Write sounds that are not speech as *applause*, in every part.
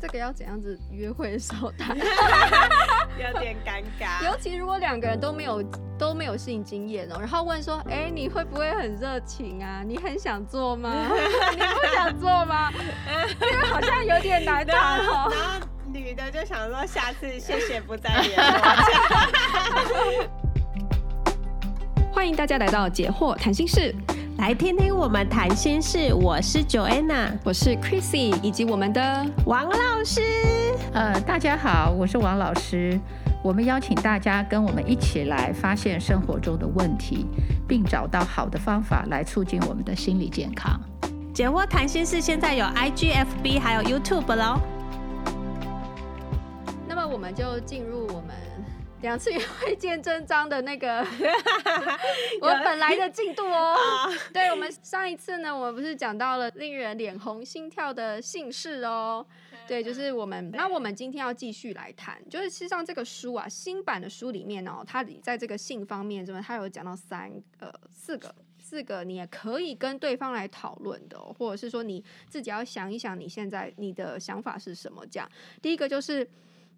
这个要怎样子约会的时候谈？*laughs* 有点尴尬。尤其如果两个人都没有都没有性经验哦，然后问说，哎、欸，你会不会很热情啊？你很想做吗？*laughs* 你不想做吗？*laughs* 这个好像有点难谈哦。然后女的就想说，下次谢谢不再联络。欢迎大家来到解惑谈心室。来听听我们谈心事，我是 Joanna，我是 Chrissy，以及我们的王老师。呃，大家好，我是王老师。我们邀请大家跟我们一起来发现生活中的问题，并找到好的方法来促进我们的心理健康。解惑谈心事现在有 IGFB 还有 YouTube 喽。那么我们就进入我们。两次约会见真章的那个，*laughs* 我本来的进度哦。对，我们上一次呢，我们不是讲到了令人脸红心跳的姓氏哦。对，就是我们。那我们今天要继续来谈，就是实际上这个书啊，新版的书里面哦，它在这个性方面，这边它有讲到三呃四个四个，你也可以跟对方来讨论的，或者是说你自己要想一想，你现在你的想法是什么？这样，第一个就是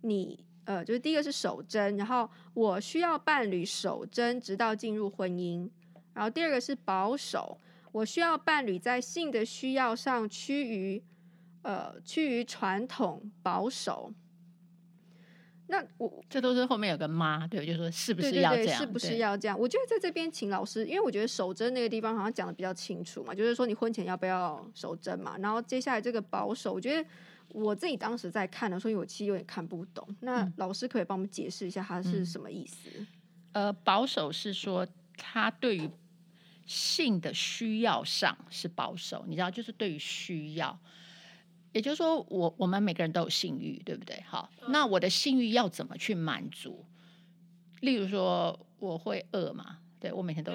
你。呃，就是第一个是守贞，然后我需要伴侣守贞，直到进入婚姻。然后第二个是保守，我需要伴侣在性的需要上趋于呃趋于传统保守。那我这都是后面有个妈，对，就是说是不是要这样？对对对，是不是要这样？我觉得在这边请老师，因为我觉得守贞那个地方好像讲的比较清楚嘛，就是说你婚前要不要守贞嘛。然后接下来这个保守，我觉得。我自己当时在看的时候，我其实有点看不懂。那老师可以帮我们解释一下，它是什么意思？嗯、呃，保守是说他对于性的需要上是保守，你知道，就是对于需要，也就是说我，我我们每个人都有性欲，对不对？好，嗯、那我的性欲要怎么去满足？例如说，我会饿嘛？对，我每天都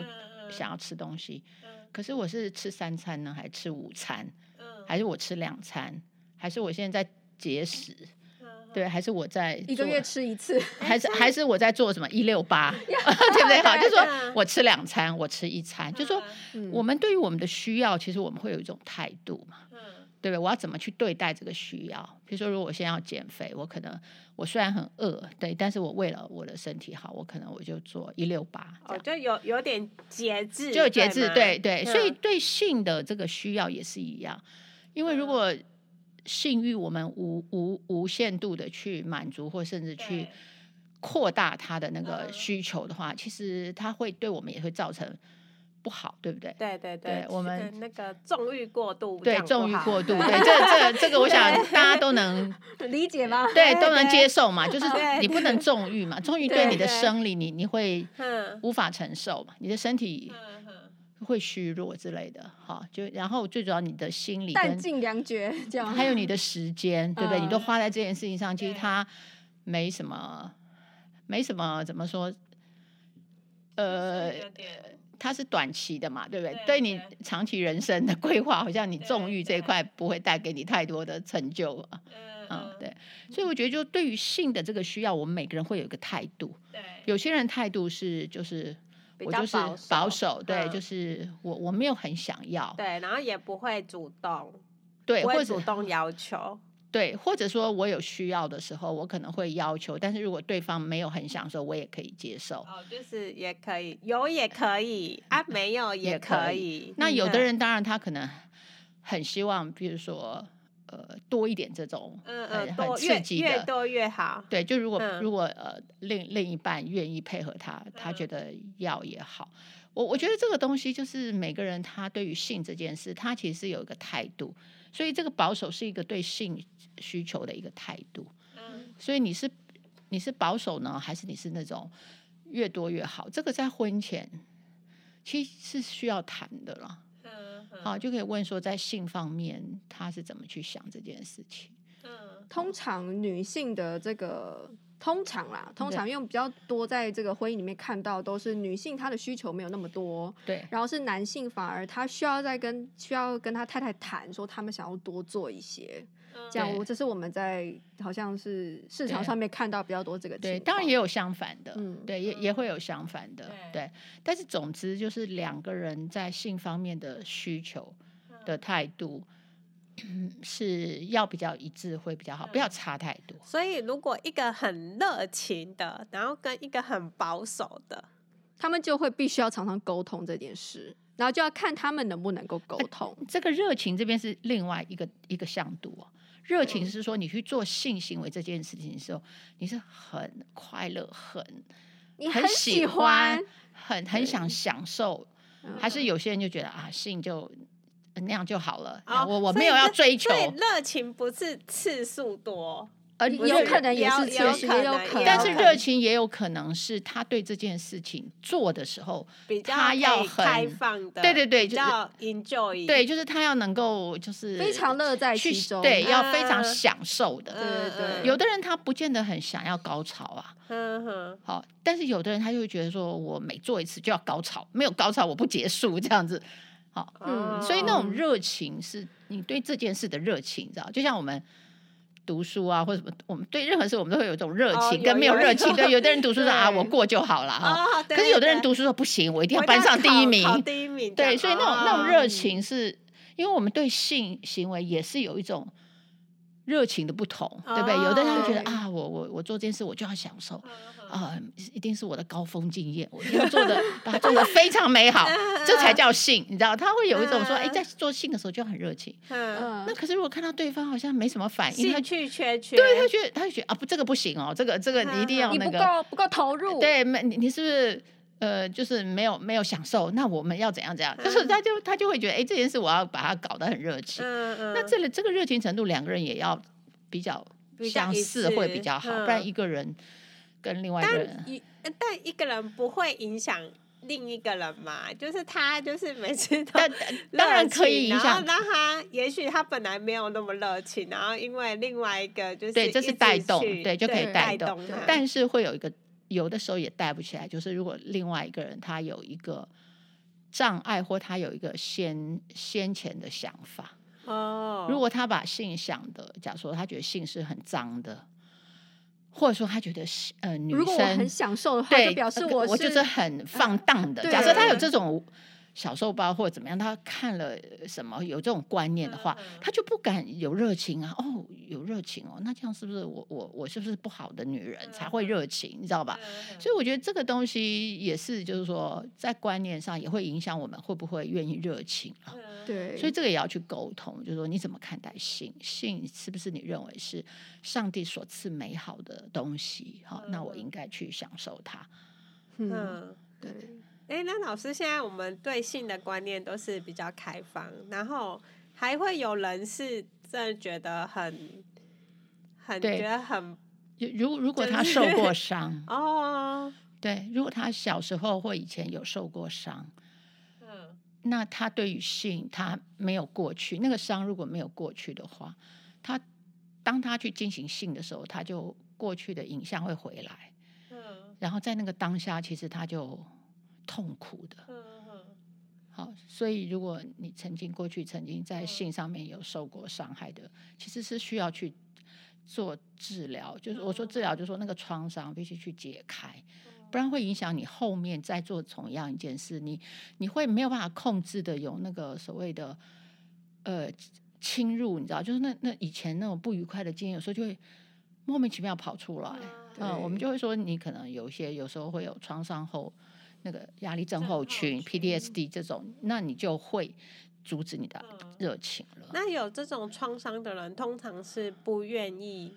想要吃东西，嗯、可是我是吃三餐呢，还是吃午餐？嗯、还是我吃两餐？还是我现在在节食，对，还是我在一个月吃一次，还是还是我在做什么一六八，*laughs* 对不对？好，就是说我吃两餐，我吃一餐，就是说我们对于我们的需要，其实我们会有一种态度嘛，对不对？我要怎么去对待这个需要？比如说，如果我现在要减肥，我可能我虽然很饿，对，但是我为了我的身体好，我可能我就做一六八，哦，就有有点节制，就有节制，对对。所以对性的这个需要也是一样，因为如果性欲，我们无无无限度的去满足，或甚至去扩大他的那个需求的话，其实他会对我们也会造成不好，对不对？对对对，我们那个纵欲过度，*laughs* 对纵欲过度，对这这这个，我想大家都能 *laughs* 理解吗？对，都能接受嘛，就是你不能纵欲嘛，纵欲对你的生理，你你会无法承受嘛，你的身体。会虚弱之类的，哈，就然后最主要你的心理弹尽粮绝，这样还有你的时间，对不对？你都花在这件事情上，其实它没什么，没什么怎么说？呃，它是短期的嘛，对不对？对你长期人生的规划，好像你纵欲这一块不会带给你太多的成就啊，嗯，对。所以我觉得，就对于性的这个需要，我们每个人会有一个态度。对，有些人态度是就是。我就是保守，对，就是我我没有很想要，对，然后也不会主动，对，或者主动要求，对，或者说我有需要的时候，我可能会要求，但是如果对方没有很想的时候，我也可以接受，哦，就是也可以，有也可以啊，没有也可以。那有的人当然他可能很希望，比如说。呃，多一点这种嗯嗯，很刺激的，越多越好。对，就如果如果呃另另一半愿意配合他，他觉得要也好。我我觉得这个东西就是每个人他对于性这件事，他其实是有一个态度。所以这个保守是一个对性需求的一个态度。嗯，所以你是你是保守呢，还是你是那种越多越好？这个在婚前其实是需要谈的了。好，就可以问说，在性方面，他是怎么去想这件事情？嗯，通常女性的这个，通常啦，通常因为比较多在这个婚姻里面看到，都是女性她的需求没有那么多，对，然后是男性反而他需要再跟需要跟他太太谈，说他们想要多做一些。这样，我这是我们在好像是市场上面看到比较多这个。对，当然也有相反的，嗯，对，也也会有相反的，对。但是总之就是两个人在性方面的需求的态度，嗯，是要比较一致会比较好，不要差太多。所以如果一个很热情的，然后跟一个很保守的，他们就会必须要常常沟通这件事，然后就要看他们能不能够沟通。呃、这个热情这边是另外一个一个向度哦。热情是说你去做性行为这件事情的时候，你是很快乐，很你很喜欢，很很想享受，还是有些人就觉得啊，性就。那样就好了。哦、我我没有要追求。对，热情不是次数多，呃，有可能也是次数，也有可能。但是热情也有可能是他对这件事情做的时候，比较他要很开放的。对对对，比较 enjoy。对，就是他要能够就是非常乐在其中，对，要非常享受的。对对对。有的人他不见得很想要高潮啊。嗯哼。好，但是有的人他就会觉得说，我每做一次就要高潮，没有高潮我不结束这样子。好嗯，所以那种热情是你对这件事的热情，你知道？就像我们读书啊，或者什么，我们对任何事我们都会有一种热情，跟没有热情。对，有的人读书说 *laughs* 啊，我过就好了哈。可是有的人读书说不行，我一定要班上第一名。第一名。对，所以那种那种热情是，因为我们对性行为也是有一种热情的不同，对不对？有的人会觉得啊，我我我做这件事我就要享受。啊、呃，一定是我的高峰经验，我一定要做的，把它做的非常美好，这才叫性，你知道？他会有一种说，哎，在做性的时候就很热情。嗯，那可是如果看到对方好像没什么反应，他兴趣缺缺，对他觉得，他就觉得啊，不，这个不行哦，这个这个你一定要那个，不够不够投入，对，没你你是不是呃，就是没有没有享受？那我们要怎样怎样？就是他就他就会觉得，哎，这件事我要把它搞得很热情。嗯嗯，那这里这个热情程度，两个人也要比较相似会比较好，不然一个人。跟另外一个人，但一但一个人不会影响另一个人嘛？就是他就是每次都 *laughs* 当然可以影响，让他也许他本来没有那么热情，然后因为另外一个就是对，这是带动，对，就可以带动，但是会有一个有的时候也带不起来，就是如果另外一个人他有一个障碍，或他有一个先先前的想法哦，如果他把性想的，假如说他觉得性是很脏的。或者说他觉得是呃女生很享受的话，对，就表示我是我就是很放荡的。假设他有这种小受包或者怎么样，他看了什么有这种观念的话，他就不敢有热情啊。哦，有热情哦，那这样是不是我我我是不是不好的女人才会热情？你知道吧？所以我觉得这个东西也是，就是说在观念上也会影响我们会不会愿意热情啊。对，所以这个也要去沟通，就是说你怎么看待性？性是不是你认为是上帝所赐美好的东西？好，那我应该去享受它。嗯，对。哎，那老师，现在我们对性的观念都是比较开放，然后还会有人是真的觉得很很觉得很，如如果他受 *laughs* 过伤哦，对，如果他小时候或以前有受过伤。那他对于性，他没有过去，那个伤如果没有过去的话，他当他去进行性的时候，他就过去的影像会回来，嗯，然后在那个当下，其实他就痛苦的，好，所以如果你曾经过去曾经在性上面有受过伤害的，其实是需要去做治疗，就是我说治疗，就是说那个创伤必须去解开。不然会影响你后面再做同样一件事，你你会没有办法控制的有那个所谓的呃侵入，你知道，就是那那以前那种不愉快的经验，有时候就会莫名其妙跑出来。嗯，呃、我们就会说你可能有些有时候会有创伤后那个压力症候群 PDSD 这种，那你就会阻止你的热情了。那有这种创伤的人，通常是不愿意。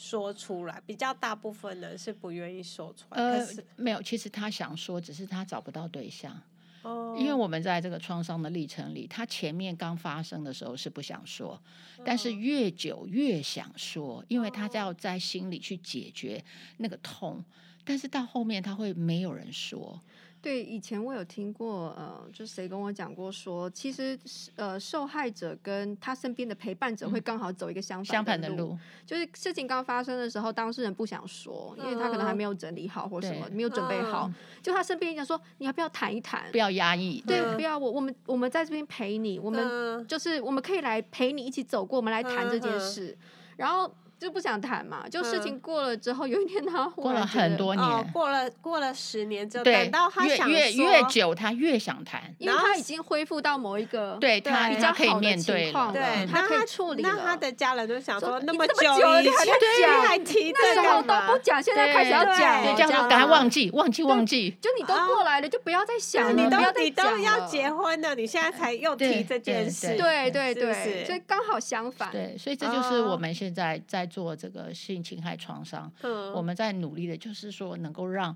说出来，比较大部分人是不愿意说出来。呃，没有，其实他想说，只是他找不到对象。哦，因为我们在这个创伤的历程里，他前面刚发生的时候是不想说，但是越久越想说，因为他要在心里去解决那个痛，但是到后面他会没有人说。对，以前我有听过，呃，就是谁跟我讲过说，其实呃，受害者跟他身边的陪伴者会刚好走一个相反相反的路，就是事情刚发生的时候，当事人不想说，因为他可能还没有整理好或什么，没有准备好，就他身边人说，你要不要谈一谈？不要压抑，对，不要我我们我们在这边陪你，我们就是我们可以来陪你一起走过，我们来谈这件事，然后。就不想谈嘛，就事情过了之后，有一天他过了很多年，过了过了十年之后，等到他想越越久，他越想谈，因为他已经恢复到某一个对他比较可以面对了，对，他可以处理。那他的家人就想说，那么久以前讲还提这个都不讲，现在开始要讲，这样赶快忘记，忘记，忘记。就你都过来了，就不要再想，你都你都要结婚了，你现在才又提这件事，对对对，所以刚好相反。对，所以这就是我们现在在做这个。性侵害创伤，嗯、我们在努力的，就是说能够让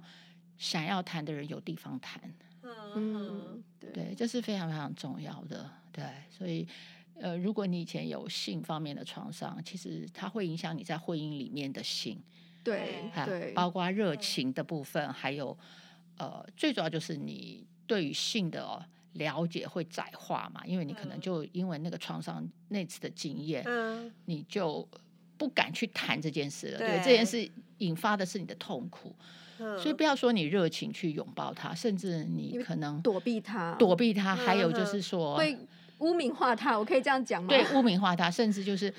想要谈的人有地方谈。嗯，对，对，这是非常非常重要的。对，所以，呃，如果你以前有性方面的创伤，其实它会影响你在婚姻里面的性。对，对，包括热情的部分，还有，呃，最主要就是你对于性的了解会窄化嘛，因为你可能就因为那个创伤那次的经验，嗯，你就。不敢去谈这件事了，对，对这件事引发的是你的痛苦，嗯、所以不要说你热情去拥抱他，甚至你可能躲避他，躲避他，还有就是说会污名化他，我可以这样讲吗？对，污名化他，甚至就是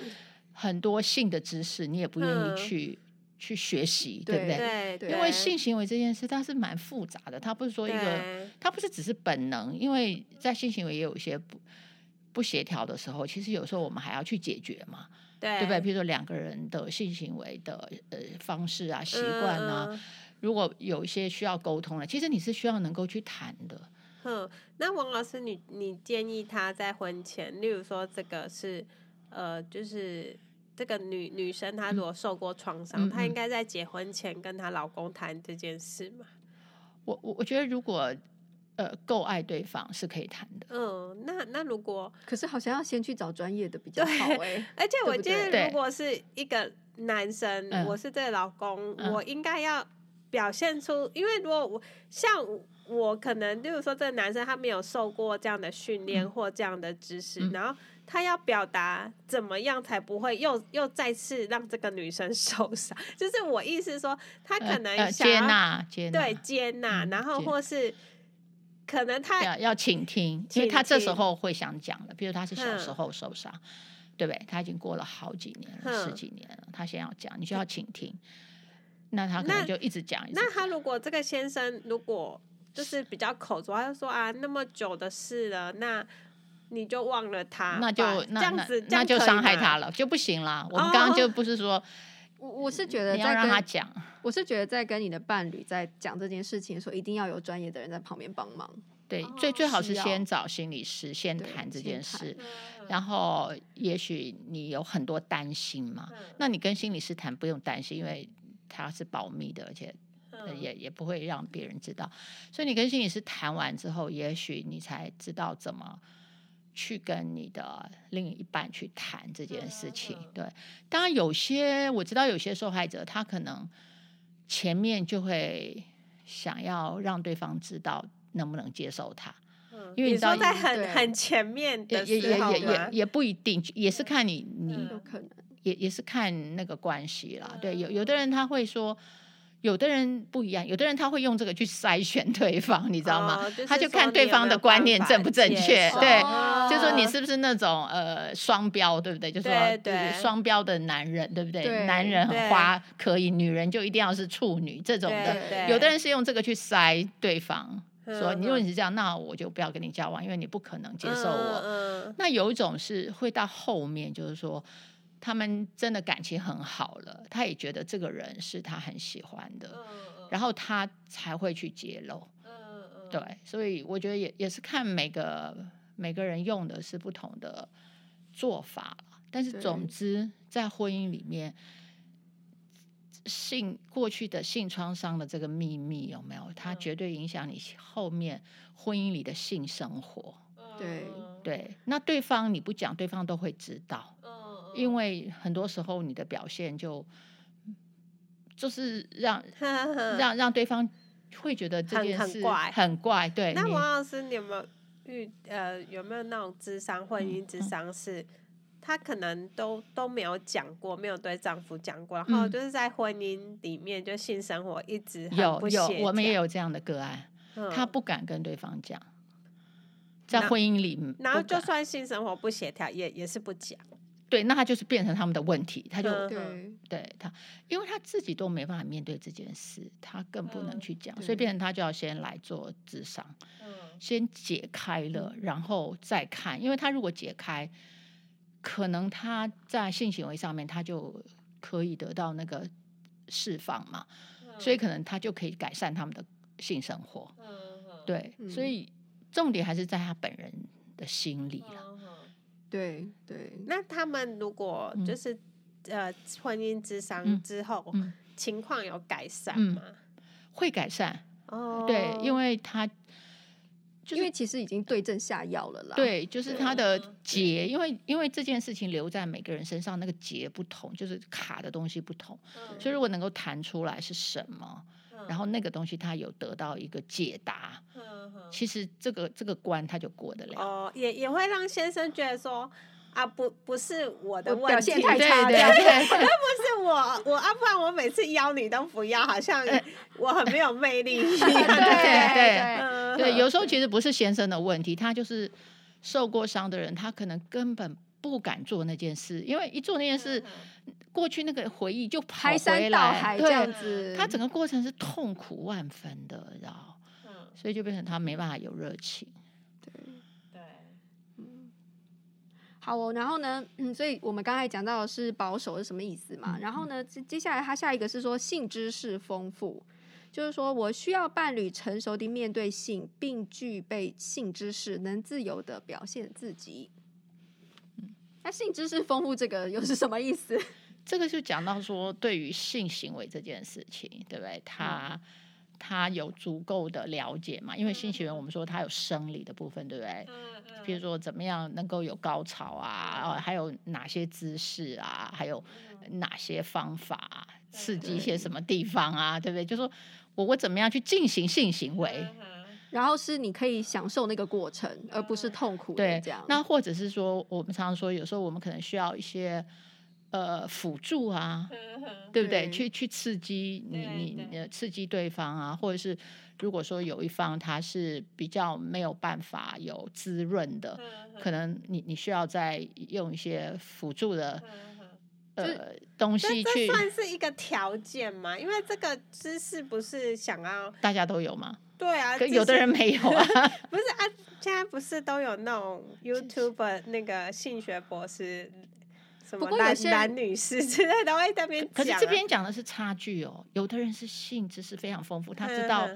很多性的知识你也不愿意去、嗯、去学习，对不对？因为性行为这件事它是蛮复杂的，它不是说一个，它不是只是本能，因为在性行为也有一些不不协调的时候，其实有时候我们还要去解决嘛。对，对不对？比如说两个人的性行为的呃方式啊、习惯啊，嗯、如果有一些需要沟通了，其实你是需要能够去谈的。嗯，那王老师你，你你建议他在婚前，例如说这个是呃，就是这个女女生她如果受过创伤，嗯、她应该在结婚前跟她老公谈这件事吗？我我我觉得如果。呃，够爱对方是可以谈的。嗯，那那如果，可是好像要先去找专业的比较好哎。而且我觉得，如果是一个男生，对我是这个老公，嗯、我应该要表现出，因为如果我像我可能，例如说这个男生他没有受过这样的训练或这样的知识，嗯、然后他要表达怎么样才不会又又再次让这个女生 *laughs* 受伤，就是我意思说，他可能想要、呃呃、接纳，接纳对接纳，然后或是。可能他要要倾听，因为他这时候会想讲了。比如他是小时候受伤，对不对？他已经过了好几年了，十几年了，他先要讲，你就要倾听。那他可能就一直讲。那他如果这个先生如果就是比较口拙，他就说啊，那么久的事了，那你就忘了他，那就这样子，那就伤害他了，就不行了。我们刚刚就 *laughs* 不是说。我我是觉得，你要让他讲。我是觉得，在跟你的伴侣在讲这件事情的时候，一定要有专业的人在旁边帮忙。对，最最好是先找心理师先谈这件事，然后也许你有很多担心嘛，那你跟心理师谈不用担心，因为他是保密的，而且也也不会让别人知道。所以你跟心理师谈完之后，也许你才知道怎么。去跟你的另一半去谈这件事情，对。当然，有些我知道，有些受害者他可能前面就会想要让对方知道能不能接受他，因为你知道在很很前面的也也也也也不一定，也是看你你有可能也也是看那个关系啦。对，有有的人他会说。有的人不一样，有的人他会用这个去筛选对方，*laughs* 你知道吗？他就看对方的观念正不正确，对，就说你是不是那种呃双标，对不对？就说双标的男人，对不对？男人很花可以，女人就一定要是处女这种的。有的人是用这个去筛对方，说你如果你是这样，那我就不要跟你交往，因为你不可能接受我。那有一种是会到后面，就是说。他们真的感情很好了，他也觉得这个人是他很喜欢的，然后他才会去揭露。对，所以我觉得也也是看每个每个人用的是不同的做法，但是总之在婚姻里面，性过去的性创伤的这个秘密有没有？它绝对影响你后面婚姻里的性生活。对对，那对方你不讲，对方都会知道。因为很多时候你的表现就就是让 *laughs* 让让对方会觉得这件事很怪，很怪。对，那王老师，你有没有遇呃有没有那种智商婚姻智商是，她可能都都没有讲过，没有对丈夫讲过，然后就是在婚姻里面就性生活一直有有，我们也有这样的个案，她不敢跟对方讲，在婚姻里，然后就算性生活不协调，也也是不讲。对，那他就是变成他们的问题，他就对。对他，因为他自己都没办法面对这件事，他更不能去讲，嗯、所以变成他就要先来做智商，先解开了，然后再看，因为他如果解开，可能他在性行为上面他就可以得到那个释放嘛，所以可能他就可以改善他们的性生活，对，所以重点还是在他本人的心里了。对对，那他们如果就是、嗯、呃婚姻之商之后，嗯嗯、情况有改善吗？嗯、会改善哦，对，因为他、就是、因为其实已经对症下药了啦。对，就是他的结，因为因为这件事情留在每个人身上，那个结不同，就是卡的东西不同，嗯、所以如果能够谈出来是什么。然后那个东西他有得到一个解答，其实这个这个关他就过得了。哦，也也会让先生觉得说啊，不不是我的问题，表现太差，对对 *laughs* 对，对，不是我我啊，不然我每次邀你都不要，好像我很没有魅力 *laughs* 一样。对对对，对，有时候其实不是先生的问题，他就是受过伤的人，他可能根本不敢做那件事，因为一做那件事。过去那个回忆就排山倒海，这样子，他整个过程是痛苦万分的，然后，所以就变成他没办法有热情。对对，嗯，好哦，然后呢，嗯，所以我们刚才讲到的是保守是什么意思嘛？然后呢，接下来他下一个是说性知识丰富，就是说我需要伴侣成熟地面对性，并具备性知识，能自由地表现自己。那性知识丰富这个又是什么意思？*laughs* 这个就讲到说，对于性行为这件事情，对不对？他他有足够的了解嘛？因为性行为，我们说他有生理的部分，对不对？比如说怎么样能够有高潮啊？还有哪些姿势啊？还有哪些方法刺激一些什么地方啊？对不对？就说我我怎么样去进行性行为，然后是你可以享受那个过程，而不是痛苦的这样。那或者是说，我们常常说，有时候我们可能需要一些。呃，辅助啊，对不对？去去刺激你你你刺激对方啊，或者是如果说有一方他是比较没有办法有滋润的，可能你你需要再用一些辅助的呃东西去。这算是一个条件吗？因为这个知识不是想要大家都有吗？对啊，可有的人没有啊。*laughs* 不是啊，现在不是都有那种 YouTube 那个性学博士。不过有些男女士之类的会在那边讲，可是这边讲的是差距哦。有的人是性知识非常丰富，他知道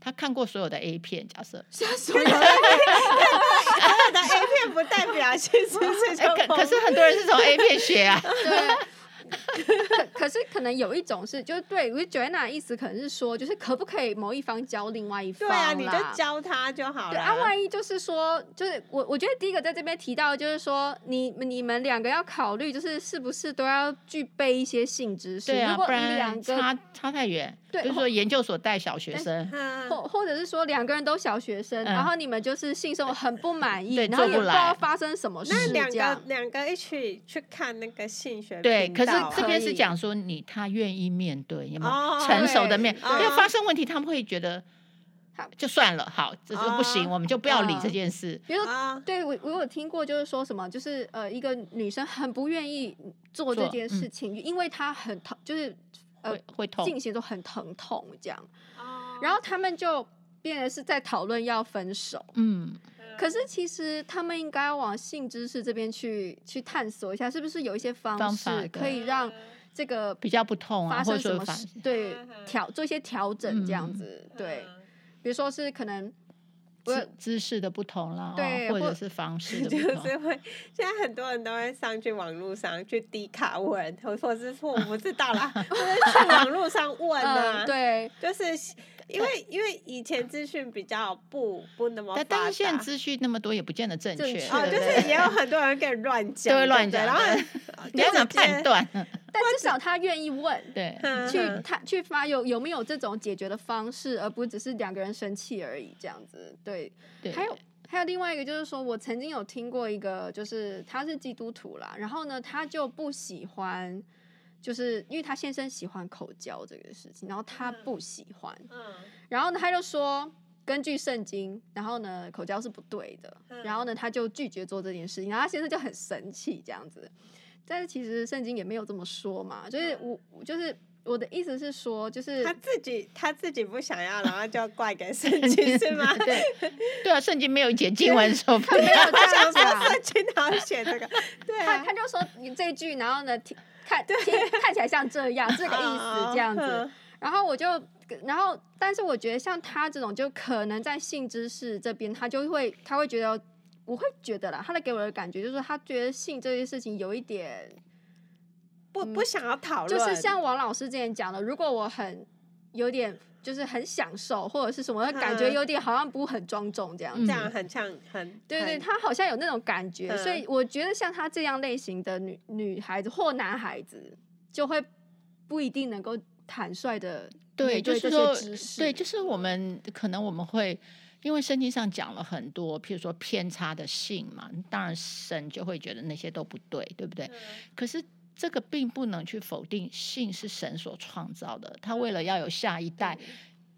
他看过所有的 A 片，假设 *laughs* 所有 *laughs* 的 A 片不代表性知识就可。可是很多人是从 A 片学啊。对。可 *laughs* 可是可能有一种是，就是对，我觉得 Joanna 的意思可能是说，就是可不可以某一方教另外一方？对啊，你就教他就好了。对啊，万一就是说，就是我我觉得第一个在这边提到，就是说你你们两个要考虑，就是是不是都要具备一些性知识？对啊，如果不然两个差差太远。对，就是说研究所带小学生，或或者是说两个人都小学生，然后你们就是性生活很不满意，然后也不知道发生什么事，那两个两个一起去看那个性学对，可是这边是讲说你他愿意面对，有没有成熟的面？因为发生问题，他们会觉得就算了，好，这就不行，我们就不要理这件事。比如说，对我我有听过，就是说什么，就是呃，一个女生很不愿意做这件事情，因为她很疼，就是。会会痛，进行都很疼痛这样，然后他们就变得是在讨论要分手。嗯，可是其实他们应该往性知识这边去去探索一下，是不是有一些方式可以让这个比较不痛啊，发生什么事？对，调做一些调整这样子。对，比如说是可能。姿姿势的不同啦，对，或者是方式 *laughs* 的不同，就是会现在很多人都会上去网络上去低卡问，或或者是我不知道啦，或者去网络上 *laughs* 问啊，对，就是因为因为以前资讯比较不不那么但是现在资讯那么多也不见得正确，哦，就是也有很多人跟你乱讲，*laughs* 都会乱讲，然后你要怎么判断？但至少他愿意问，对，去他去发有有没有这种解决的方式，而不只是两个人生气而已这样子。对，对还有还有另外一个就是说，我曾经有听过一个，就是他是基督徒啦，然后呢，他就不喜欢，就是因为他先生喜欢口交这个事情，然后他不喜欢，嗯，然后呢，他就说根据圣经，然后呢，口交是不对的，然后呢，他就拒绝做这件事情，然后他先生就很生气这样子。但是其实圣经也没有这么说嘛，就是我就是。我的意思是说，就是他自己他自己不想要，然后就怪给圣经是吗？*laughs* 对，*laughs* 对啊，圣经没有一节经文说他没有这样讲，圣经哪有写这个？对、啊，他他就说你这一句，然后呢，听看听看起来像这样，这个意思这样子。然后我就，然后但是我觉得像他这种，就可能在性知识这边，他就会他会觉得，我会觉得啦，他的给我的感觉就是说，他觉得性这件事情有一点。不不想要讨论，就是像王老师之前讲的，如果我很有点就是很享受或者是什么，感觉有点好像不很庄重这样，这样很像很对对，他好像有那种感觉，所以我觉得像他这样类型的女女孩子或男孩子，就会不一定能够坦率的对，就是说对，就是我们可能我们会因为圣经上讲了很多，譬如说偏差的性嘛，当然神就会觉得那些都不对，对不对？可是。这个并不能去否定性是神所创造的，他为了要有下一代，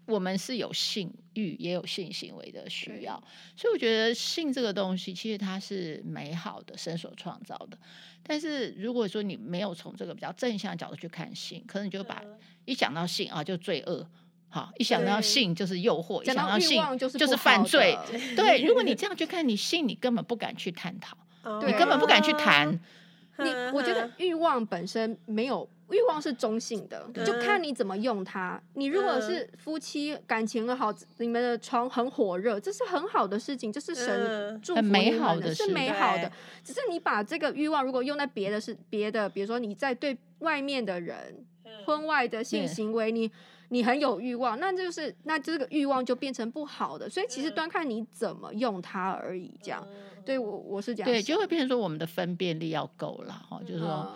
我们是有性欲也有性行为的需要，所以我觉得性这个东西其实它是美好的，神所创造的。但是如果说你没有从这个比较正向的角度去看性，可能你就把一讲到性啊就罪恶，好，一想到性就是诱惑，一想到性就是犯罪。对，如果你 *laughs* 这样去看你性，你根本不敢去探讨，*laughs* 你根本不敢去谈。*laughs* 你我觉得欲望本身没有，欲望是中性的，就看你怎么用它。你如果是夫妻感情好，你们的床很火热，这是很好的事情，这是神祝福你们的，美好的是美好的。只是你把这个欲望如果用在别的是别的，比如说你在对外面的人，婚外的性行为，你你很有欲望，那就是那这个欲望就变成不好的。所以其实端看你怎么用它而已，这样。对我我是这样，对，就会变成说我们的分辨力要够了哈，就是说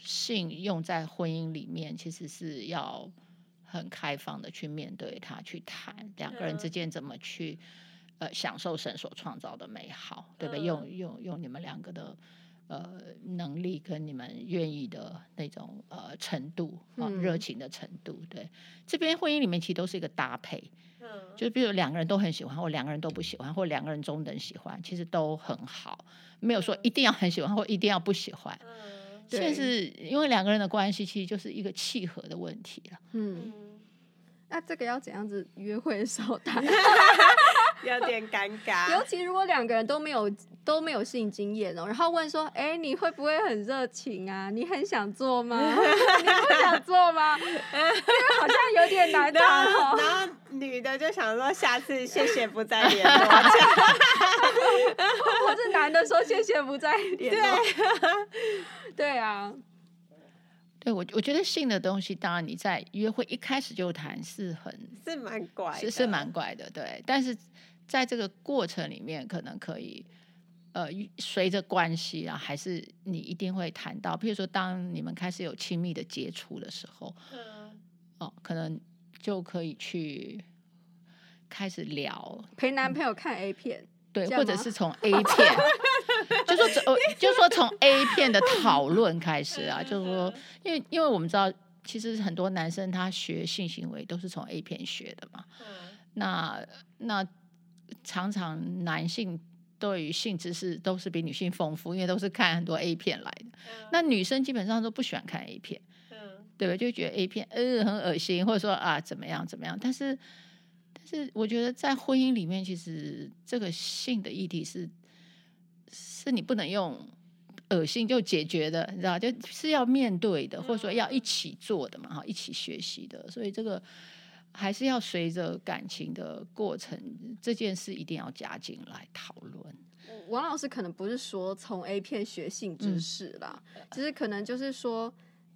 性用在婚姻里面，其实是要很开放的去面对它，去谈两个人之间怎么去呃享受神所创造的美好，对不对？用用用你们两个的呃能力跟你们愿意的那种呃程度啊，热情的程度，对，这边婚姻里面其实都是一个搭配。嗯就比如两个人都很喜欢，或两个人都不喜欢，或两个人中等喜欢，其实都很好，没有说一定要很喜欢或一定要不喜欢。嗯，对，是因为两个人的关系其实就是一个契合的问题了。嗯，那这个要怎样子约会的时候谈？*laughs* 有点尴尬，*laughs* 尤其如果两个人都没有都没有性经验哦，然后问说：“哎，你会不会很热情啊？你很想做吗？*laughs* 你不想做吗？”因为好像有点难 *laughs* 谈哦。然后女的就想说：“下次谢谢不再联络。*laughs* ”或者男的说：“谢谢不再联络。”对，对啊，对我我觉得性的东西，当然你在约会一开始就谈是很是蛮怪的，是是蛮怪的，对，但是。在这个过程里面，可能可以，呃，随着关系啊，还是你一定会谈到，譬如说，当你们开始有亲密的接触的时候，嗯，哦，可能就可以去开始聊，陪男朋友看 A 片，对，或者是从 A 片，*laughs* 就说呃，就说从 A 片的讨论开始啊，就是说，因为因为我们知道，其实很多男生他学性行为都是从 A 片学的嘛，嗯，那那。常常男性对于性知识都是比女性丰富，因为都是看很多 A 片来的。嗯、那女生基本上都不喜欢看 A 片，嗯、对吧？就觉得 A 片呃很恶心，或者说啊怎么样怎么样。但是，但是我觉得在婚姻里面，其实这个性的议题是是你不能用恶心就解决的，你知道，就是要面对的，或者说要一起做的嘛，哈，一起学习的。所以这个。还是要随着感情的过程，这件事一定要加进来讨论。王老师可能不是说从 A 片学性知识啦，其实、嗯、可能就是说，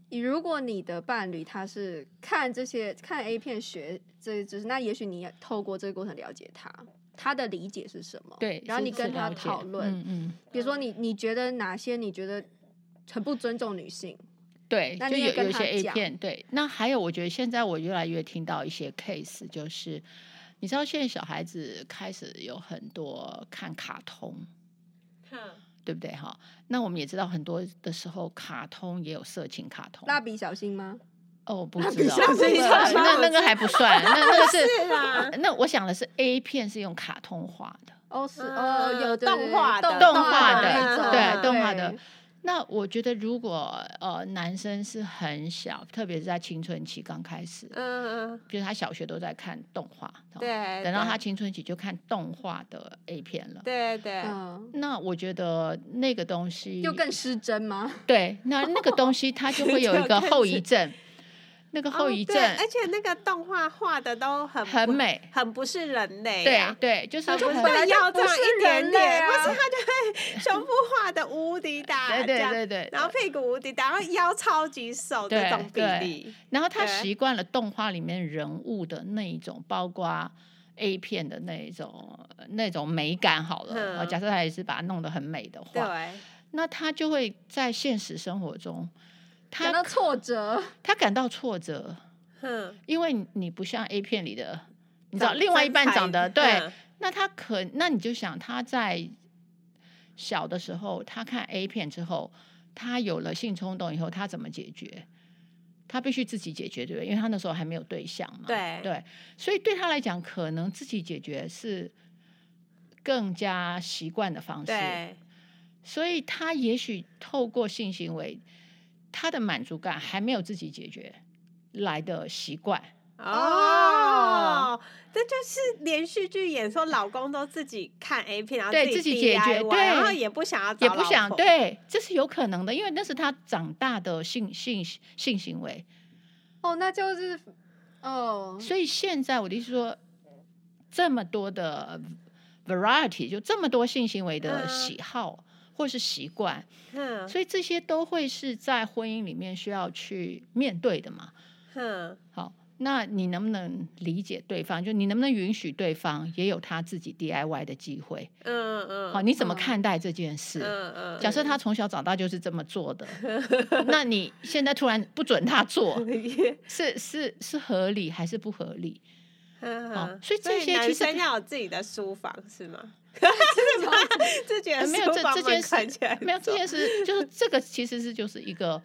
如果你的伴侣他是看这些看 A 片学这些知识，那也许你也透过这个过程了解他，他的理解是什么？对，然后你跟他讨论，嗯嗯，比如说你你觉得哪些你觉得很不尊重女性？对，就有有一些 A 片，对。那还有，我觉得现在我越来越听到一些 case，就是你知道，现在小孩子开始有很多看卡通，嗯、对不对？哈，那我们也知道，很多的时候卡通也有色情卡通。蜡笔小新吗？哦，不知道，那那个还不算，那那个是，*laughs* 是啊、那我想的是 A 片是用卡通画的，哦是哦，有动画的，动画的，对，动画的。那我觉得，如果呃男生是很小，特别是在青春期刚开始，嗯嗯，比如他小学都在看动画，对，等到他青春期就看动画的 A 片了，对对。那我觉得那个东西就更失真吗？对，那那个东西它就会有一个 *laughs* 后遗症。那个后遗症，而且那个动画画的都很很美，很不是人类。对对，就是就本来要这么一点点，不是他就会 *laughs* 胸部画的无敌大，对对对对，然后屁股无敌大，然后腰超级瘦这种比例。然后他习惯了动画里面人物的那一种，包括 A 片的那一种那种美感好了。假设他也是把它弄得很美的话，对，那他就会在现实生活中。*laughs* 他感到挫折，他感到挫折，嗯，因为你不像 A 片里的，你知道，另外一半长得对，那他可，那你就想他在小的时候，他看 A 片之后，他有了性冲动以后，他怎么解决？他必须自己解决，对不对？因为他那时候还没有对象嘛，对对，所以对他来讲，可能自己解决是更加习惯的方式，对，所以他也许透过性行为。他的满足感还没有自己解决来的习惯哦，这就是连续剧演说老公都自己看 A 片，然后对自己解决，对，然后也不想要，也不想，对，这是有可能的，因为那是他长大的性性性行为。哦，那就是哦，所以现在我的意思说，这么多的 variety，就这么多性行为的喜好。嗯或是习惯，嗯，所以这些都会是在婚姻里面需要去面对的嘛，嗯，好，那你能不能理解对方？就你能不能允许对方也有他自己 DIY 的机会？嗯嗯，好，你怎么看待这件事？嗯嗯，假设他从小长大就是这么做的，*laughs* 那你现在突然不准他做，*laughs* 是是是合理还是不合理？嗯，所以这些其实要有自己的书房是吗？是吗？自己 *laughs* 没有这这件事，没有这件事，就是这个其实是就是一个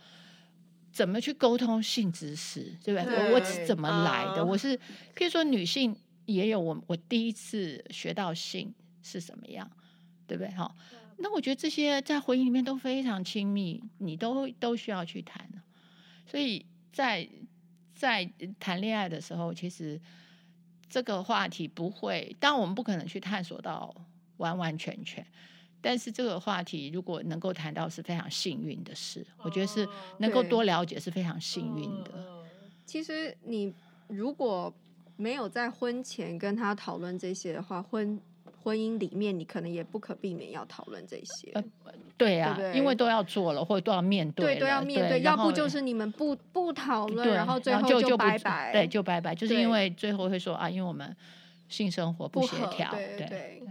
怎么去沟通性知识，对不对？我我是怎么来的？我是譬如说女性也有我我第一次学到性是什么样，对不对？好，那我觉得这些在婚姻里面都非常亲密，你都都需要去谈。所以在在谈恋爱的时候，其实这个话题不会，当我们不可能去探索到。完完全全，但是这个话题如果能够谈到是非常幸运的事，我觉得是能够多了解是非常幸运的。其实你如果没有在婚前跟他讨论这些的话，婚婚姻里面你可能也不可避免要讨论这些。呃，对啊，对对，因为都要做了，或者都要面对，对，都要面对，要不就是你们不不讨论，然后最后就拜拜，对，就拜拜，就是因为最后会说啊，因为我们性生活不协调，对对。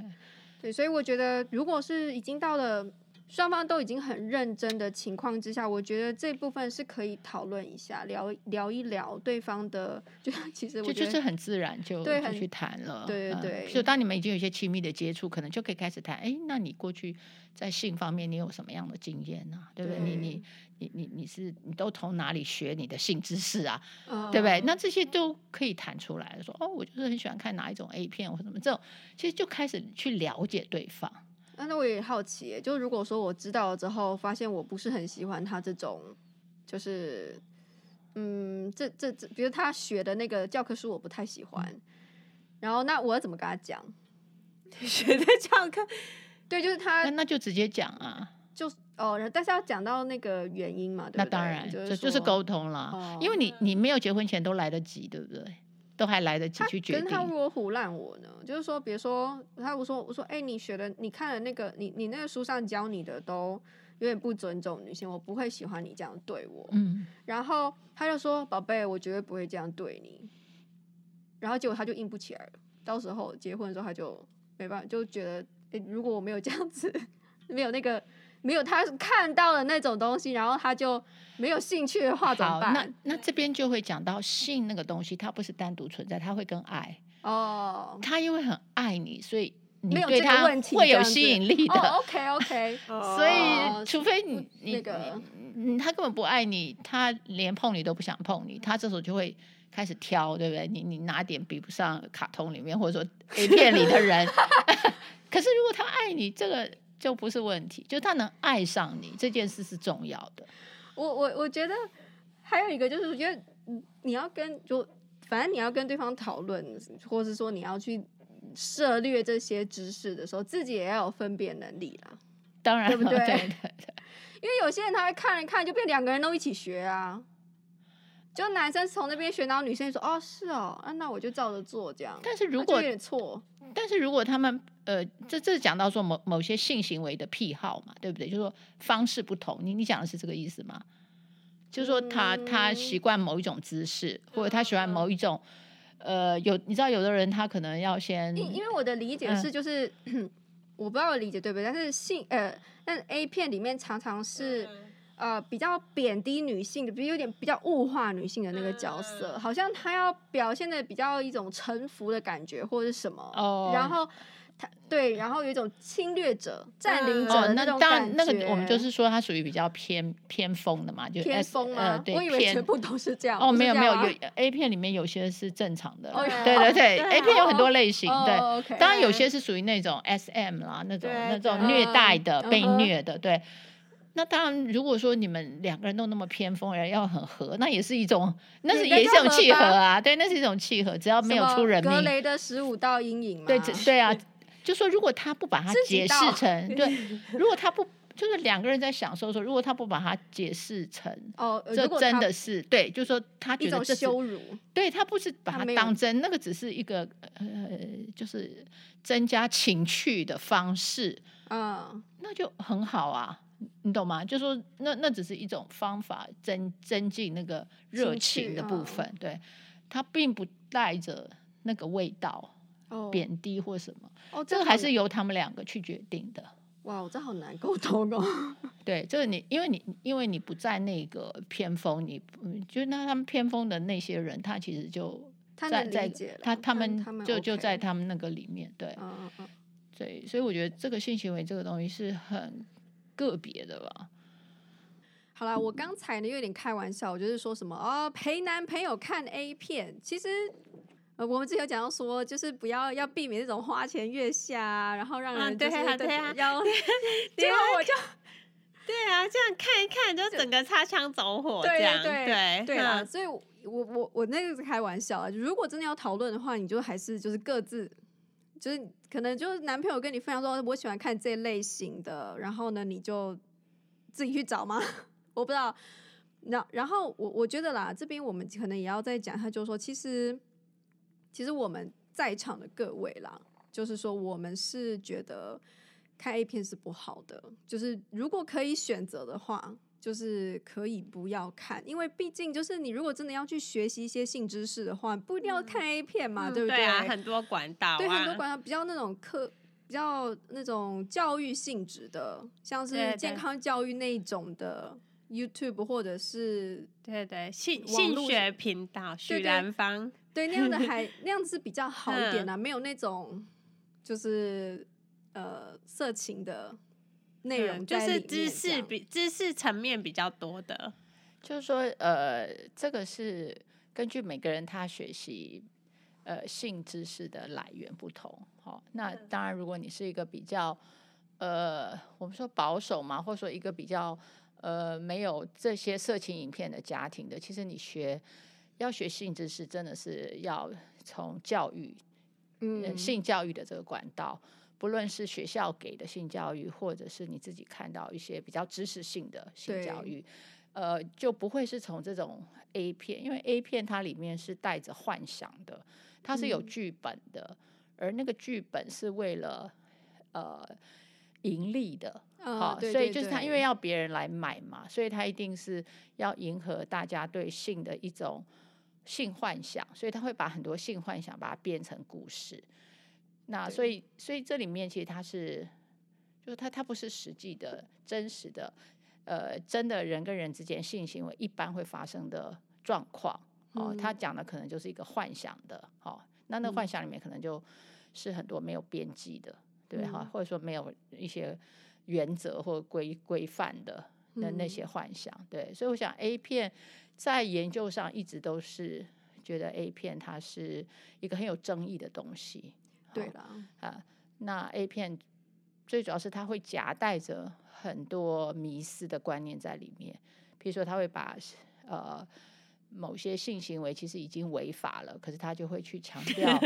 对，所以我觉得，如果是已经到了双方都已经很认真的情况之下，我觉得这部分是可以讨论一下，聊聊一聊对方的，就其实我觉得就就是很自然就就去谈了。对对对，就、嗯、当你们已经有一些亲密的接触，可能就可以开始谈。哎，那你过去在性方面你有什么样的经验呢、啊？对不对？对你你你你你是你都从哪里学你的性知识啊？嗯、对不对？那这些都可以谈出来说哦，我就是很喜欢看哪一种 A 片或什么这种，其实就开始去了解对方。那那我也好奇，就如果说我知道了之后，发现我不是很喜欢他这种，就是，嗯，这这这，比如他学的那个教科书我不太喜欢，嗯、然后那我要怎么跟他讲？*laughs* 学的教科，对，就是他，那那就直接讲啊，就哦，但是要讲到那个原因嘛，对不对？那当然，就是就是沟通啦，哦、因为你你没有结婚前都来得及，对不对？都还来得及去决定。跟他如果唬烂我呢？就是说，比如说他我说我说哎、欸，你学的你看了那个你你那个书上教你的都有点不尊重女性，我不会喜欢你这样对我。嗯。然后他就说宝贝，我绝对不会这样对你。然后结果他就硬不起来了。到时候结婚的时候他就没办法，就觉得哎、欸，如果我没有这样子，*laughs* 没有那个。没有他看到了那种东西，然后他就没有兴趣的话怎么办？那那这边就会讲到性那个东西，它不是单独存在，它会跟爱哦。他因为很爱你，所以你对他会有吸引力的。哦、OK OK，*laughs* 所以除非你你那个你他根本不爱你，他连碰你都不想碰你，他这时候就会开始挑，对不对？你你哪点比不上卡通里面或者说 A 片里的人。*laughs* 可是如果他爱你，这个。就不是问题，就他能爱上你这件事是重要的。我我我觉得还有一个就是，我觉得你要跟就反正你要跟对方讨论，或是说你要去涉猎这些知识的时候，自己也要有分辨能力啦。当然，对不对？对对 *laughs* 对。因为有些人他会看一看，就变两个人都一起学啊。就男生从那边学，然后女生说：“哦，是哦，啊，那我就照着做这样。”但是如果有点错，但是如果他们呃，这这讲到说某某些性行为的癖好嘛，对不对？就是说方式不同，你你讲的是这个意思吗？就是说他、嗯、他习惯某一种姿势，或者他喜欢某一种、嗯、呃，有你知道，有的人他可能要先，因因为我的理解是，就是、嗯、我不知道我理解对不对，但是性呃，但 A 片里面常常是。嗯呃，比较贬低女性的，比如有点比较物化女性的那个角色，嗯、好像他要表现的比较一种臣服的感觉，或者是什么。哦。然后他对，然后有一种侵略者、占领者的那种感觉。哦、那当然，那个我们就是说，他属于比较偏偏锋的嘛，就偏锋嘛、呃。对，我以为全部都是这样。哦，没有没有，有 A 片里面有些是正常的。哦、对对对，对，A 片有很多类型。对、哦，当然有些是属于那种 SM 啦，那种那种虐待的、被虐的，对。那当然，如果说你们两个人都那么偏锋，人要很合，那也是一种，那是也是一种契合啊。对，那是一种契合，只要没有出人命。格雷的十五道阴影嘛。对对啊，*laughs* 就说如果他不把它解释成 *laughs* 对，如果他不就是两个人在享受的时候，如果他不把它解释成哦，这真的是对，就是说他觉得这是羞辱，对他不是把它当真，那个只是一个呃，就是增加情趣的方式，嗯，那就很好啊。你懂吗？就说那那只是一种方法增增进那个热情的部分，对，它并不带着那个味道，哦，贬低或什么，哦，这个还是由他们两个去决定的。哇，我这好难沟通哦。*laughs* 对，这个你因为你因为你不在那个偏锋，你就那他们偏锋的那些人，他其实就在在他他们就就在他们那个里面，对，嗯嗯嗯，对，所以我觉得这个性行为这个东西是很。个别的吧。好啦，我刚才呢有点开玩笑，我就是说什么哦，陪男朋友看 A 片。其实，呃，我们之前有讲到说，就是不要要避免这种花前月下，然后让人就是、啊、*laughs* 对啊，要。结果我就，*laughs* 对啊，这样看一看就整个擦枪走火这样，对对对，对啊。所以我我我那个是开玩笑啊，如果真的要讨论的话，你就还是就是各自。就是可能就是男朋友跟你分享说，我喜欢看这类型的，然后呢，你就自己去找吗？*laughs* 我不知道。然然后我我觉得啦，这边我们可能也要再讲，他就是说，其实其实我们在场的各位啦，就是说我们是觉得看 A 片是不好的，就是如果可以选择的话。就是可以不要看，因为毕竟就是你如果真的要去学习一些性知识的话，不一定要看 A 片嘛，嗯、对不对？对啊，很多管道、啊，对，很多管道比较那种课，比较那种教育性质的，像是健康教育那种的 YouTube 或者是对对性性学频道，许兰芳，对，那样的还 *laughs* 那样子是比较好一点啊，嗯、没有那种就是呃色情的。内容、嗯、就是知识比知识层面比较多的，就是说，呃，这个是根据每个人他学习呃性知识的来源不同，好、哦，那当然，如果你是一个比较呃，我们说保守嘛，或者说一个比较呃没有这些色情影片的家庭的，其实你学要学性知识，真的是要从教育，嗯、呃，性教育的这个管道。不论是学校给的性教育，或者是你自己看到一些比较知识性的性教育，呃，就不会是从这种 A 片，因为 A 片它里面是带着幻想的，它是有剧本的，嗯、而那个剧本是为了呃盈利的，好、哦，所以就是他因为要别人来买嘛，所以他一定是要迎合大家对性的一种性幻想，所以他会把很多性幻想把它变成故事。那所以，所以这里面其实它是，就是它它不是实际的、真实的，呃，真的人跟人之间性行为一般会发生的状况哦。他讲的可能就是一个幻想的，哦，那那幻想里面可能就是很多没有边际的，对哈，或者说没有一些原则或规规范的的那些幻想，对。所以我想 A 片在研究上一直都是觉得 A 片它是一个很有争议的东西。对了啊，那 A 片最主要是它会夹带着很多迷思的观念在里面，比如说它会把呃某些性行为其实已经违法了，可是他 *laughs* 就会去强调，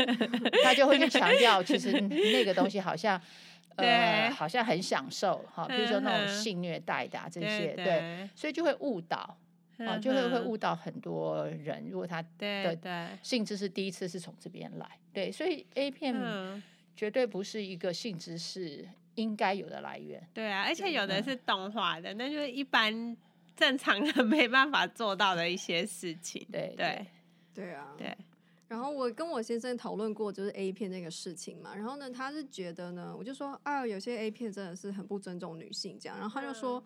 他就会去强调，其实那个东西好像 *laughs* 呃好像很享受哈，比如说那种性虐待的、啊、这些，对，所以就会误导。啊，就会会误导很多人。如果他的性知识第一次是从这边来，对，所以 A 片绝对不是一个性知识应该有的来源。对啊，而且有的是动画的，那就是一般正常人 *laughs* 没办法做到的一些事情。对对对啊，对。然后我跟我先生讨论过，就是 A 片那个事情嘛。然后呢，他是觉得呢，我就说啊，有些 A 片真的是很不尊重女性，这样。然后他就说。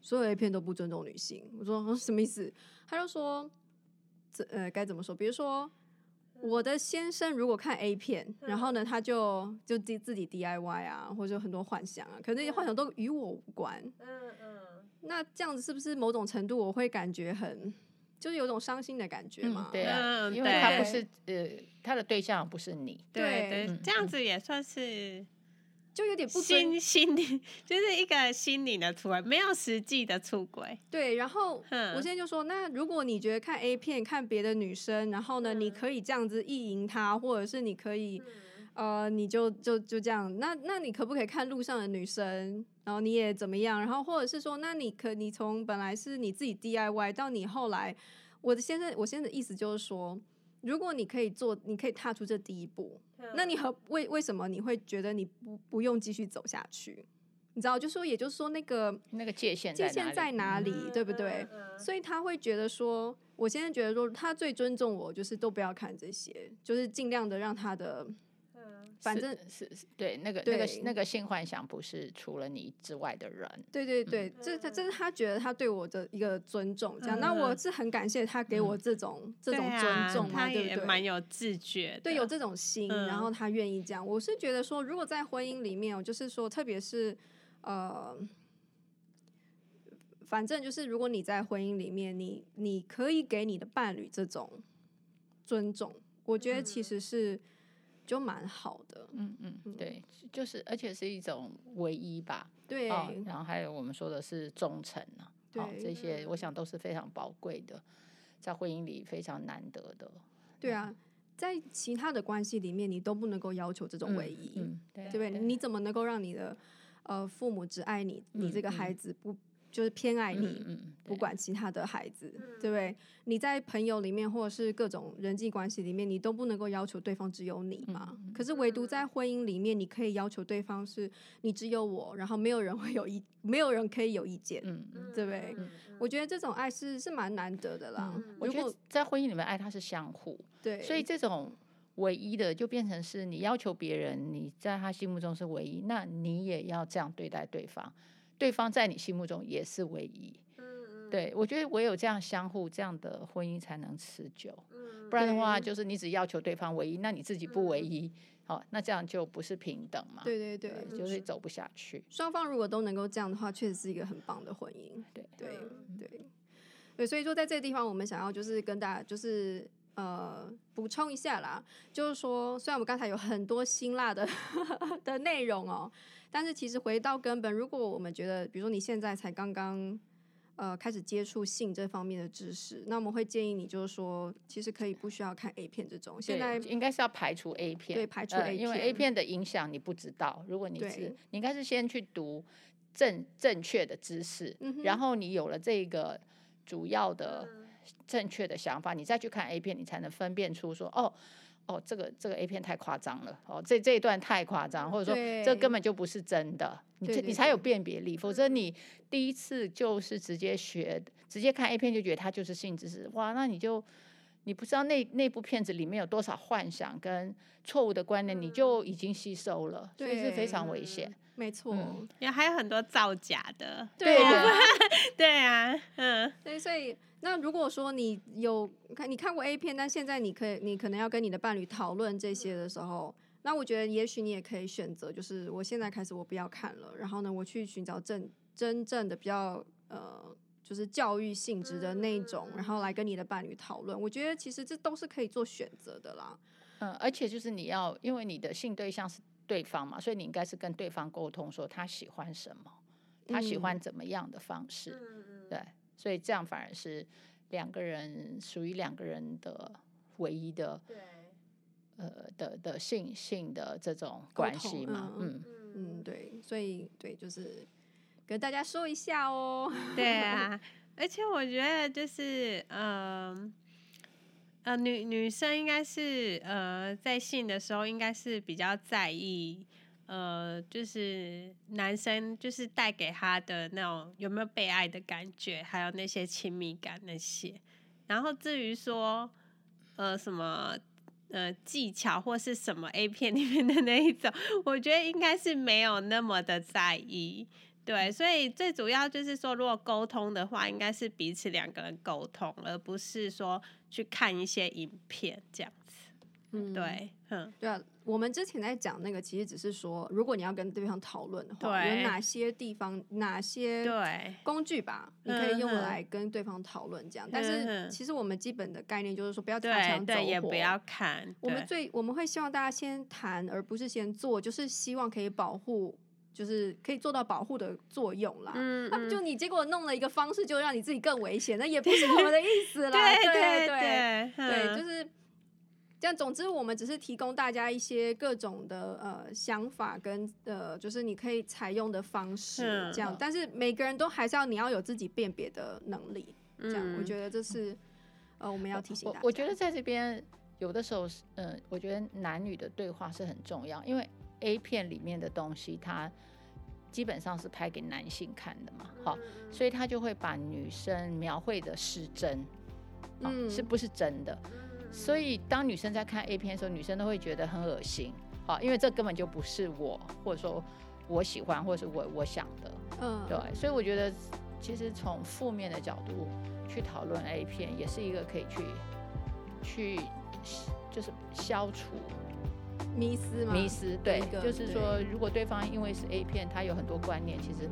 所有 A 片都不尊重女性，我说、嗯、什么意思？他就说，这呃该怎么说？比如说，我的先生如果看 A 片，然后呢，他就就自自己 DIY 啊，或者很多幻想啊，可是那些幻想都与我无关。嗯嗯。那这样子是不是某种程度我会感觉很，就是有种伤心的感觉嘛？对啊，因为他不是呃，他的对象不是你。对对，这样子也算是。就有点不心心理，就是一个心理的出轨，没有实际的出轨。对，然后我现在就说，那如果你觉得看 A 片看别的女生，然后呢，你可以这样子意淫她，或者是你可以，呃，你就就就这样，那那你可不可以看路上的女生，然后你也怎么样？然后或者是说，那你可你从本来是你自己 DIY 到你后来，我的先生，我现在的意思就是说。如果你可以做，你可以踏出这第一步，那你和为为什么你会觉得你不不用继续走下去？你知道，就说也就是说，那个那个界限界限在哪里，对不对？所以他会觉得说，我现在觉得说，他最尊重我，就是都不要看这些，就是尽量的让他的。反正是，是，是对那个对那个那个性幻想不是除了你之外的人。对对对，嗯、这他这是他觉得他对我的一个尊重，这样。嗯、那我是很感谢他给我这种、嗯、这种尊重嘛，对不对？他也蛮有自觉的，对，有这种心，嗯、然后他愿意这样。我是觉得说，如果在婚姻里面，我就是说，特别是呃，反正就是如果你在婚姻里面，你你可以给你的伴侣这种尊重，我觉得其实是。嗯就蛮好的，嗯嗯，对，就是而且是一种唯一吧，对、哦，然后还有我们说的是忠诚啊，对、哦，这些我想都是非常宝贵的，在婚姻里非常难得的。对啊，在其他的关系里面，你都不能够要求这种唯一，嗯嗯、对，对不对？对，你怎么能够让你的呃父母只爱你，你这个孩子不？就是偏爱你，嗯嗯、不管其他的孩子，嗯、对不对？你在朋友里面，或者是各种人际关系里面，你都不能够要求对方只有你嘛。嗯、可是唯独在婚姻里面，你可以要求对方是你只有我，然后没有人会有意，没有人可以有意见，嗯、对不对？嗯、我觉得这种爱是是蛮难得的啦。嗯、我觉得在婚姻里面，爱它是相互，对，所以这种唯一的就变成是你要求别人，你在他心目中是唯一，那你也要这样对待对方。对方在你心目中也是唯一，嗯、对，我觉得唯有这样相互，这样的婚姻才能持久。嗯、不然的话，就是你只要求对方唯一，那你自己不唯一，嗯、好，那这样就不是平等嘛。对对对，对，就是走不下去。双方如果都能够这样的话，确实是一个很棒的婚姻。对对对对，所以说在这个地方，我们想要就是跟大家就是呃补充一下啦，就是说，虽然我们刚才有很多辛辣的 *laughs* 的内容哦。但是其实回到根本，如果我们觉得，比如说你现在才刚刚呃开始接触性这方面的知识，那我们会建议你就是说，其实可以不需要看 A 片这种。现在应该是要排除 A 片，对，排除 A 片，呃，因为 A 片的影响你不知道。如果你是，你应该是先去读正正确的知识，嗯、然后你有了这个主要的正确的想法，你再去看 A 片，你才能分辨出说哦。哦，这个这个 A 片太夸张了，哦，这这一段太夸张，或者说对这根本就不是真的，你这你才有辨别力，否则你第一次就是直接学，直接看 A 片就觉得它就是性知识，哇，那你就你不知道那那部片子里面有多少幻想跟错误的观念，你就已经吸收了，所以是非常危险。没错，因为还有很多造假的，对啊，*laughs* 对啊，嗯，对，所以。那如果说你有看你看过 A 片，但现在你可以你可能要跟你的伴侣讨论这些的时候，那我觉得也许你也可以选择，就是我现在开始我不要看了，然后呢，我去寻找正真正的比较呃，就是教育性质的那种，然后来跟你的伴侣讨论。我觉得其实这都是可以做选择的啦。嗯，而且就是你要，因为你的性对象是。对方嘛，所以你应该是跟对方沟通，说他喜欢什么，他喜欢怎么样的方式，嗯、对，所以这样反而是两个人属于两个人的唯一的，对，呃的的性性的这种关系嘛，嗯嗯，嗯，对，所以对，就是跟大家说一下哦，*laughs* 对啊，而且我觉得就是嗯。呃呃，女女生应该是呃，在性的时候应该是比较在意，呃，就是男生就是带给她的那种有没有被爱的感觉，还有那些亲密感那些。然后至于说呃什么呃技巧或是什么 A 片里面的那一种，我觉得应该是没有那么的在意。对，所以最主要就是说，如果沟通的话，应该是彼此两个人沟通，而不是说去看一些影片这样。嗯，对，嗯，对啊。我们之前在讲那个，其实只是说，如果你要跟对方讨论的话，有哪些地方、哪些对工具吧，你可以用来跟对方讨论这样。但是其实我们基本的概念就是说，不要擦枪走火，也不要看。我们最我们会希望大家先谈，而不是先做，就是希望可以保护。就是可以做到保护的作用啦。嗯，那、嗯、就你结果弄了一个方式，就让你自己更危险，那也不是我们的意思啦。对对对对，对，就是这样。总之，我们只是提供大家一些各种的呃想法跟呃，就是你可以采用的方式，这样。但是每个人都还是要你要有自己辨别的能力，这样。嗯、我觉得这是呃我们要提醒大家。我，我觉得在这边有的时候，是、呃，我觉得男女的对话是很重要，因为。A 片里面的东西，它基本上是拍给男性看的嘛，好，所以他就会把女生描绘的是真，嗯，是不是真的？所以当女生在看 A 片的时候，女生都会觉得很恶心，好，因为这根本就不是我，或者说我喜欢，或者是我我想的，嗯，对，所以我觉得其实从负面的角度去讨论 A 片，也是一个可以去去就是消除。迷思吗？迷思，对，就是说，如果对方因为是 A 片，他有很多观念，其实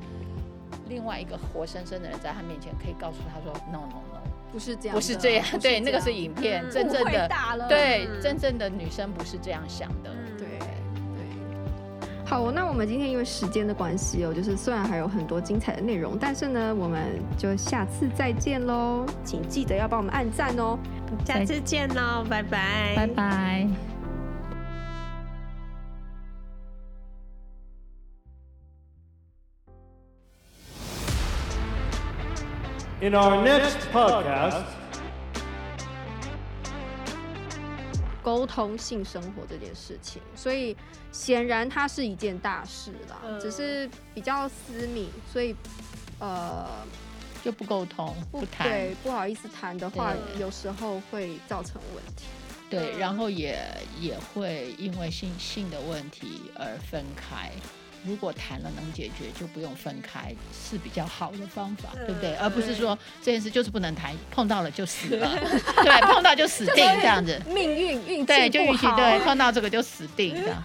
另外一个活生生的人在他面前可以告诉他说，no no no，不是这样，不是这样，对，那个是影片，真正的，对，真正的女生不是这样想的，对。对。好，那我们今天因为时间的关系哦，就是虽然还有很多精彩的内容，但是呢，我们就下次再见喽，请记得要帮我们按赞哦，下次见喽，拜拜，拜拜。In our next podcast，沟通性生活这件事情，所以显然它是一件大事啦，嗯、只是比较私密，所以呃就不沟通不谈，对，不好意思谈的话，有时候会造成问题。对，然后也也会因为性性的问题而分开。如果谈了能解决，就不用分开，是比较好的方法，对不对？而不是说这件事就是不能谈，碰到了就死了，*laughs* 对，碰到就死定这样子，命运运气对，就运气对，碰到这个就死定这样。